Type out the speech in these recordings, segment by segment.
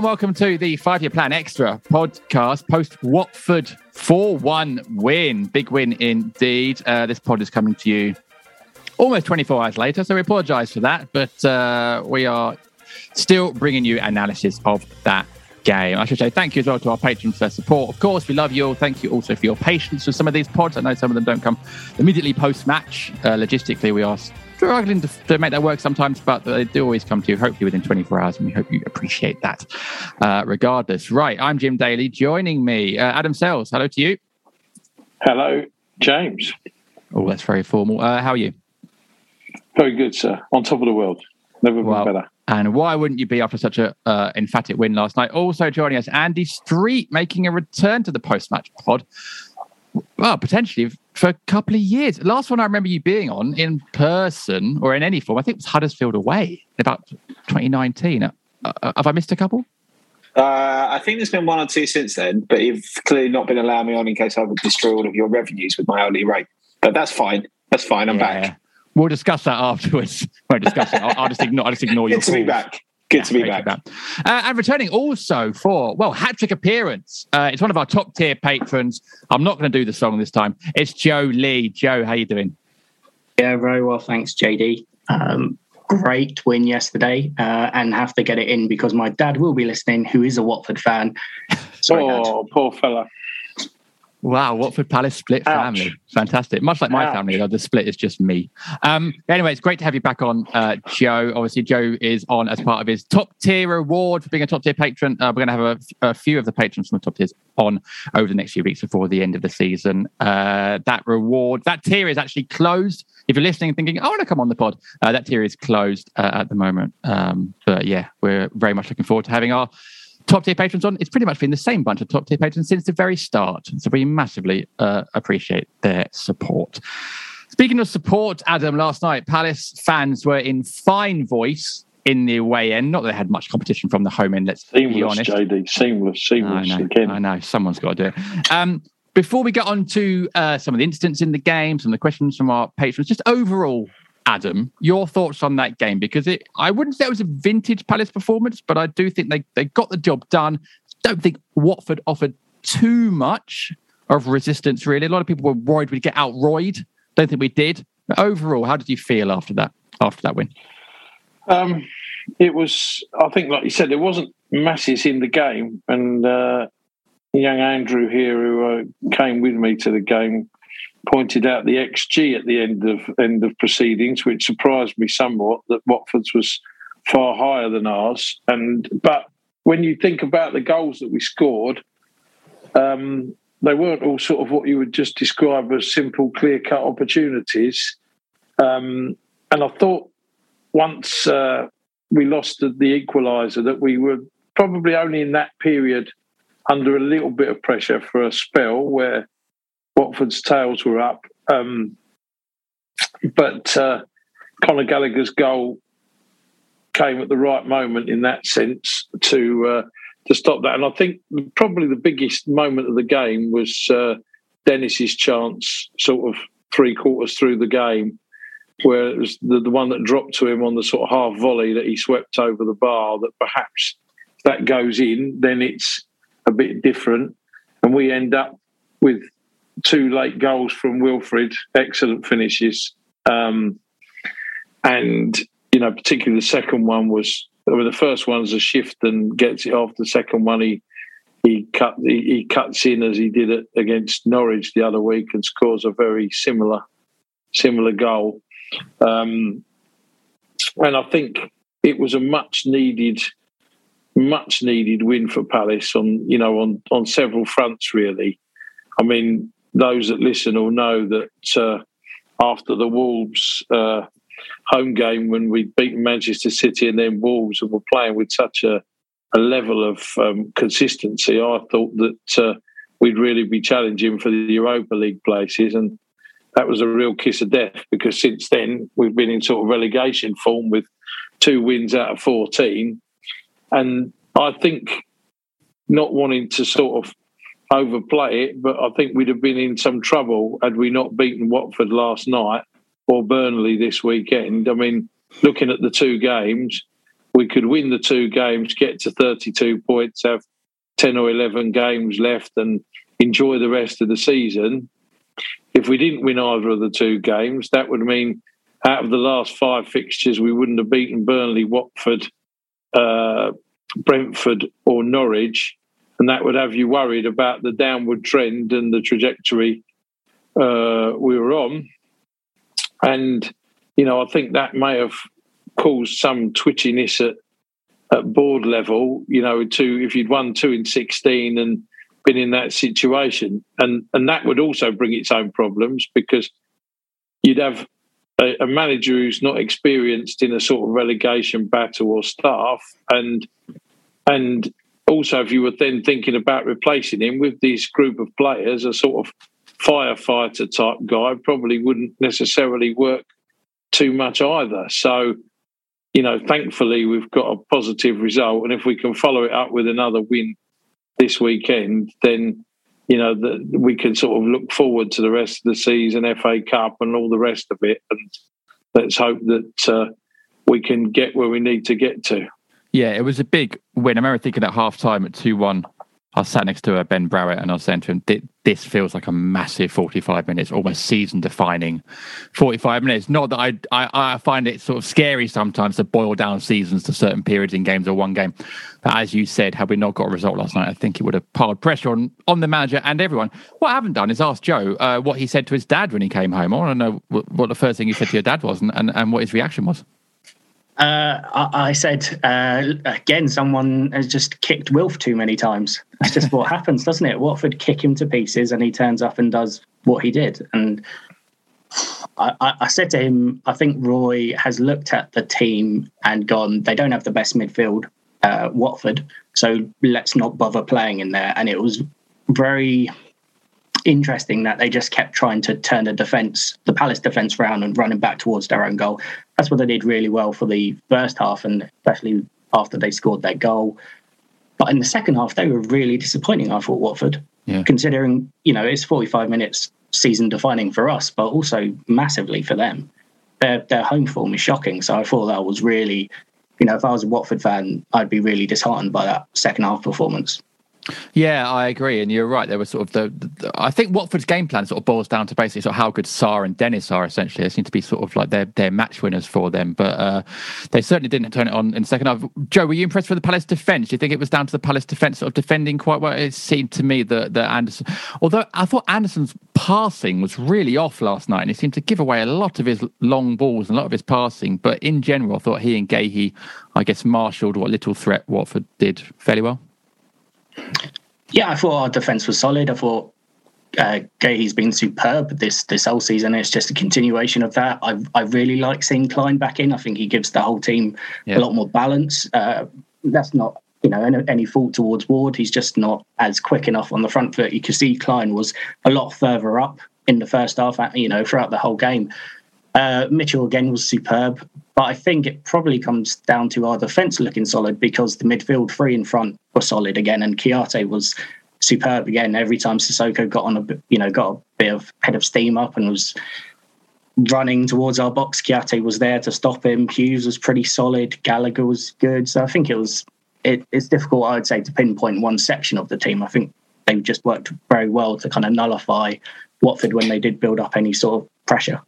And welcome to the Five Year Plan Extra podcast post Watford 4 1 win. Big win indeed. Uh, this pod is coming to you almost 24 hours later, so we apologise for that, but uh, we are still bringing you analysis of that game. I should say thank you as well to our patrons for their support. Of course, we love you all. Thank you also for your patience with some of these pods. I know some of them don't come immediately post match. Uh, logistically, we are struggling to, to, make that work sometimes, but they do always come to you, hopefully within 24 hours, and we hope you appreciate that uh, regardless. Right, I'm Jim Daly. Joining me, uh, Adam Sells. Hello to you. Hello, James. Oh, that's very formal. Uh, how are you? Very good, sir. On top of the world. Never well, been better. And why wouldn't you be after such a uh, emphatic win last night? Also joining us, Andy Street, making a return to the post-match pod well, potentially for a couple of years. Last one I remember you being on in person or in any form, I think it was Huddersfield away about 2019. Uh, uh, have I missed a couple? Uh, I think there's been one or two since then, but you've clearly not been allowing me on in case I would destroy all of your revenues with my hourly rate. But that's fine. That's fine. I'm yeah. back. We'll discuss that afterwards. Won't discuss it. I'll, I'll, just ignore. I'll just ignore Good your. be back. Good yeah, to be back. back. Uh, and returning also for, well, hat trick appearance. Uh, it's one of our top tier patrons. I'm not going to do the song this time. It's Joe Lee. Joe, how you doing? Yeah, very well. Thanks, JD. Um, great win yesterday uh, and have to get it in because my dad will be listening, who is a Watford fan. Sorry, oh, dad. poor fella. Wow, Watford Palace split Ouch. family. Fantastic. Much like my Ouch. family, though, the split is just me. Um, anyway, it's great to have you back on, uh, Joe. Obviously, Joe is on as part of his top tier award for being a top tier patron. Uh, we're going to have a, a, few of the patrons from the top tiers on over the next few weeks before the end of the season. Uh, that reward, that tier is actually closed. If you're listening and thinking, I want to come on the pod, uh, that tier is closed uh, at the moment. Um, but yeah, we're very much looking forward to having our top tier patrons on, it's pretty much been the same bunch of top tier patrons since the very start. So we massively uh, appreciate their support. Speaking of support, Adam, last night Palace fans were in fine voice in the away end. Not that they had much competition from the home end. Let's seamless, be honest. JD, seamless, seamless. I know, again. I know. Someone's got to do it. Um, before we get on to uh, some of the incidents in the game, some of the questions from our patrons, just overall Adam, your thoughts on that game because it I wouldn't say it was a vintage Palace performance, but I do think they, they got the job done. Don't think Watford offered too much of resistance, really. A lot of people were worried we'd get out royed. Don't think we did. But overall, how did you feel after that after that win? Um, it was I think like you said, there wasn't masses in the game and uh, young Andrew here who uh, came with me to the game pointed out the XG at the end of end of proceedings, which surprised me somewhat that Watford's was far higher than ours. And but when you think about the goals that we scored, um, they weren't all sort of what you would just describe as simple, clear cut opportunities. Um, and I thought once uh, we lost the, the equaliser that we were probably only in that period under a little bit of pressure for a spell where Watford's tails were up. Um, but uh, Conor Gallagher's goal came at the right moment in that sense to uh, to stop that. And I think probably the biggest moment of the game was uh, Dennis's chance, sort of three quarters through the game, where it was the, the one that dropped to him on the sort of half volley that he swept over the bar. That perhaps if that goes in, then it's a bit different, and we end up with two late goals from Wilfried, excellent finishes. Um, and, you know, particularly the second one was, mean, the first one's a shift and gets it off. The second one, he he cut he, he cuts in as he did it against Norwich the other week and scores a very similar similar goal. Um, and I think it was a much needed much needed win for Palace on you know on on several fronts really. I mean, those that listen will know that uh, after the Wolves uh, home game, when we'd beaten Manchester City and then Wolves, and were playing with such a, a level of um, consistency, I thought that uh, we'd really be challenging for the Europa League places. And that was a real kiss of death because since then we've been in sort of relegation form with two wins out of 14. And I think not wanting to sort of overplay it, but I think we'd have been in some trouble had we not beaten Watford last night or Burnley this weekend. I mean, looking at the two games, we could win the two games, get to 32 points, have 10 or 11 games left, and enjoy the rest of the season. If we didn't win either of the two games, that would mean out of the last five fixtures, we wouldn't have beaten Burnley, Watford, uh, Brentford, or Norwich and that would have you worried about the downward trend and the trajectory uh, we were on. And you know, I think that may have caused some twitchiness at at board level. You know, to if you'd won two in sixteen and been in that situation, and and that would also bring its own problems because you'd have a, a manager who's not experienced in a sort of relegation battle or staff, and and also, if you were then thinking about replacing him with this group of players, a sort of firefighter type guy probably wouldn't necessarily work too much either. So, you know, thankfully we've got a positive result, and if we can follow it up with another win this weekend, then you know that we can sort of look forward to the rest of the season, FA Cup, and all the rest of it, and let's hope that uh, we can get where we need to get to. Yeah, it was a big win. I remember thinking at half time at 2 1, I sat next to uh, Ben Browett and I was saying to him, This feels like a massive 45 minutes, almost season defining 45 minutes. Not that I, I, I find it sort of scary sometimes to boil down seasons to certain periods in games or one game. But as you said, had we not got a result last night, I think it would have piled pressure on, on the manager and everyone. What I haven't done is ask Joe uh, what he said to his dad when he came home. I want to know what, the first thing you said to your dad was and, and, and what his reaction was. Uh, I, I, said uh, again, someone has just kicked Wilf too many times. That's just what happens, doesn't it? Watford kick him to pieces, and he turns up and does what he did. And I, I, said to him, I think Roy has looked at the team and gone, they don't have the best midfield, uh, Watford, so let's not bother playing in there. And it was very interesting that they just kept trying to turn the defence, the Palace defence round and running back towards their own goal. That's what they did really well for the first half, and especially after they scored their goal. But in the second half, they were really disappointing. I thought Watford, yeah. considering you know it's 45 minutes season defining for us, but also massively for them. Their their home form is shocking. So I thought that was really, you know, if I was a Watford fan, I'd be really disheartened by that second half performance. Yeah, I agree, and you're right. There was sort of the, the, I think Watford's game plan sort of boils down to basically sort of how good Sarr and Dennis are. Essentially, they seem to be sort of like their their match winners for them, but uh, they certainly didn't turn it on in the second half. Joe, were you impressed with the Palace defence? Do you think it was down to the Palace defence sort of defending quite well? It seemed to me that that Andersen, although I thought Andersen's passing was really off last night, and he seemed to give away a lot of his long balls and a lot of his passing. But in general, I thought he and Guéhi, I guess, marshalled what little threat Watford did fairly well. Yeah, I thought our defence was solid. I thought uh, Guéhi's been superb this this whole season. It's just a continuation of that. I I really like seeing Clyne back in. I think he gives the whole team yeah. a lot more balance. Uh, that's not you know any, any, fault towards Ward. He's just not as quick enough on the front foot. You could see Clyne was a lot further up in the first half. You know throughout the whole game. Uh, Mitchell again was superb, But I think it probably comes down to our defence looking solid because the midfield three in front were solid again, and Kouyaté was superb again. Every time Sissoko got on a you know, got a bit of head of steam up and was running towards our box, Kouyaté was there to stop him. Hughes was pretty solid. Gallagher was good. So I think it was. It, it's difficult, I would say, to pinpoint one section of the team. I think they just worked very well to kind of nullify Watford when they did build up any sort of pressure.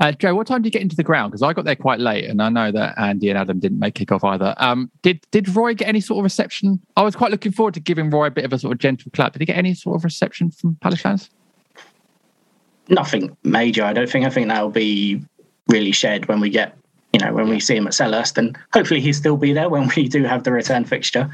Uh, Joe, what time did you get into the ground? Because I got there quite late, and I know that Andy and Adam didn't make kick off either. Um, did did Roy get any sort of reception? I was quite looking forward to giving Roy a bit of a sort of gentle clap. Did he get any sort of reception from Palace fans? Nothing major, I don't think. I think that will be really shared when we get, you know, when we see him at Selhurst, and hopefully he'll still be there when we do have the return fixture.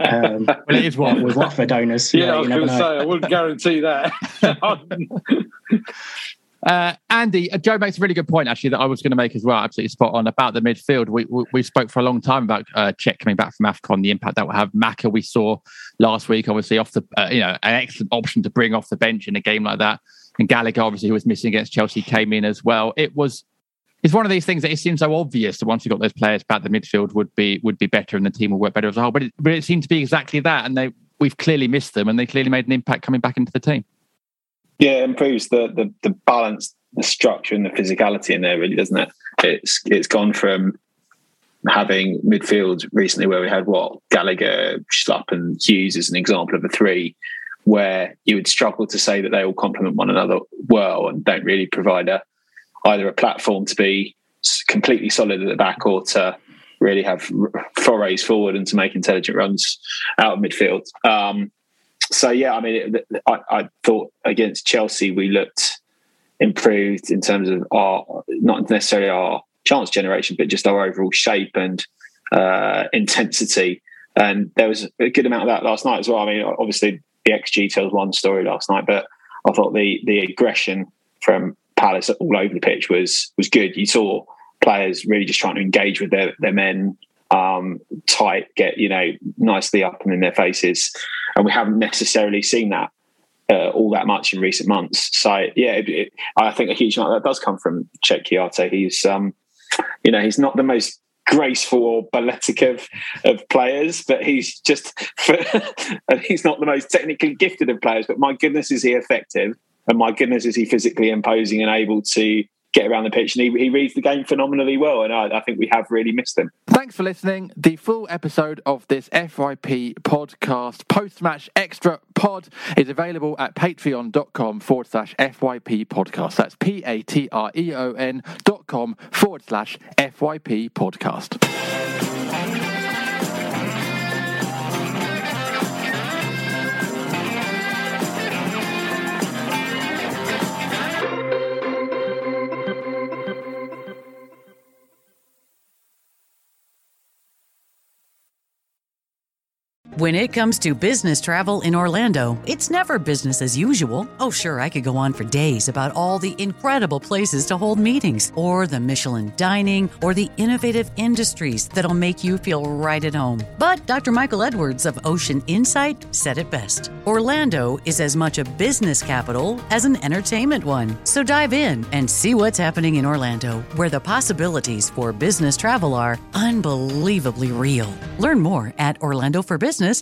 Um, well, it is what with Watford owners. Yeah, yeah I was going to say I wouldn't guarantee that. Uh, Andy, uh, Joe makes a really good point actually that I was going to make as well. Absolutely spot on about the midfield. We we, we spoke for a long time about uh, coming back from Afcon, the impact that will have. Maka we saw last week, obviously off the uh, you know an excellent option to bring off the bench in a game like that. And Gallagher, obviously, who was missing against Chelsea, came in as well. It was it's one of these things that it seems so obvious that once you got those players back, the midfield would be would be better and the team will work better as a whole. But it, but it seemed to be exactly that, and they we've clearly missed them, and they clearly made an impact coming back into the team. Yeah, it improves the the, the balance the structure and the physicality in there, really, doesn't it? It's it's gone from having midfield recently where we had what Gallagher, Schlupp, and Hughes as an example of a three, where you would struggle to say that they all complement one another well and don't really provide a either a platform to be completely solid at the back or to really have forays forward and to make intelligent runs out of midfield. Um, so yeah, I mean, it, I, I, thought against Chelsea we looked improved in terms of our not necessarily our chance generation, but just our overall shape and uh, intensity. And there was a good amount of that last night as well. I mean, obviously the XG tells one story last night, but I thought the the aggression from Palace all over the pitch was was good. You saw players really just trying to engage with their their men um, tight, get you know nicely up and in their faces, and we haven't necessarily seen that uh, all that much in recent months. So yeah, it, it, I think a huge amount of that does come from Cheikhou Kouyaté. He's um, you know he's not the most graceful or balletic of, of players, but he's just and he's not the most technically gifted of players. But my goodness, is he effective? And my goodness, is he physically imposing and able to get around the pitch, and he, he reads the game phenomenally well. And I, I, think we have really missed him. Thanks for listening. The full episode of this FYP podcast, post match extra pod, is available at patreon.com forward slash FYP podcast. That's P A T R E O N dot com forward slash FYP podcast. When it comes to business travel in Orlando, it's never business as usual. Oh, sure, I could go on for days about all the incredible places to hold meetings, or the Michelin dining, or the innovative industries that'll make you feel right at home. But Dr. Michael Edwards of Ocean Insight said it best Orlando is as much a business capital as an entertainment one. So dive in and see what's happening in Orlando, where the possibilities for business travel are unbelievably real. Learn more at Orlando for Business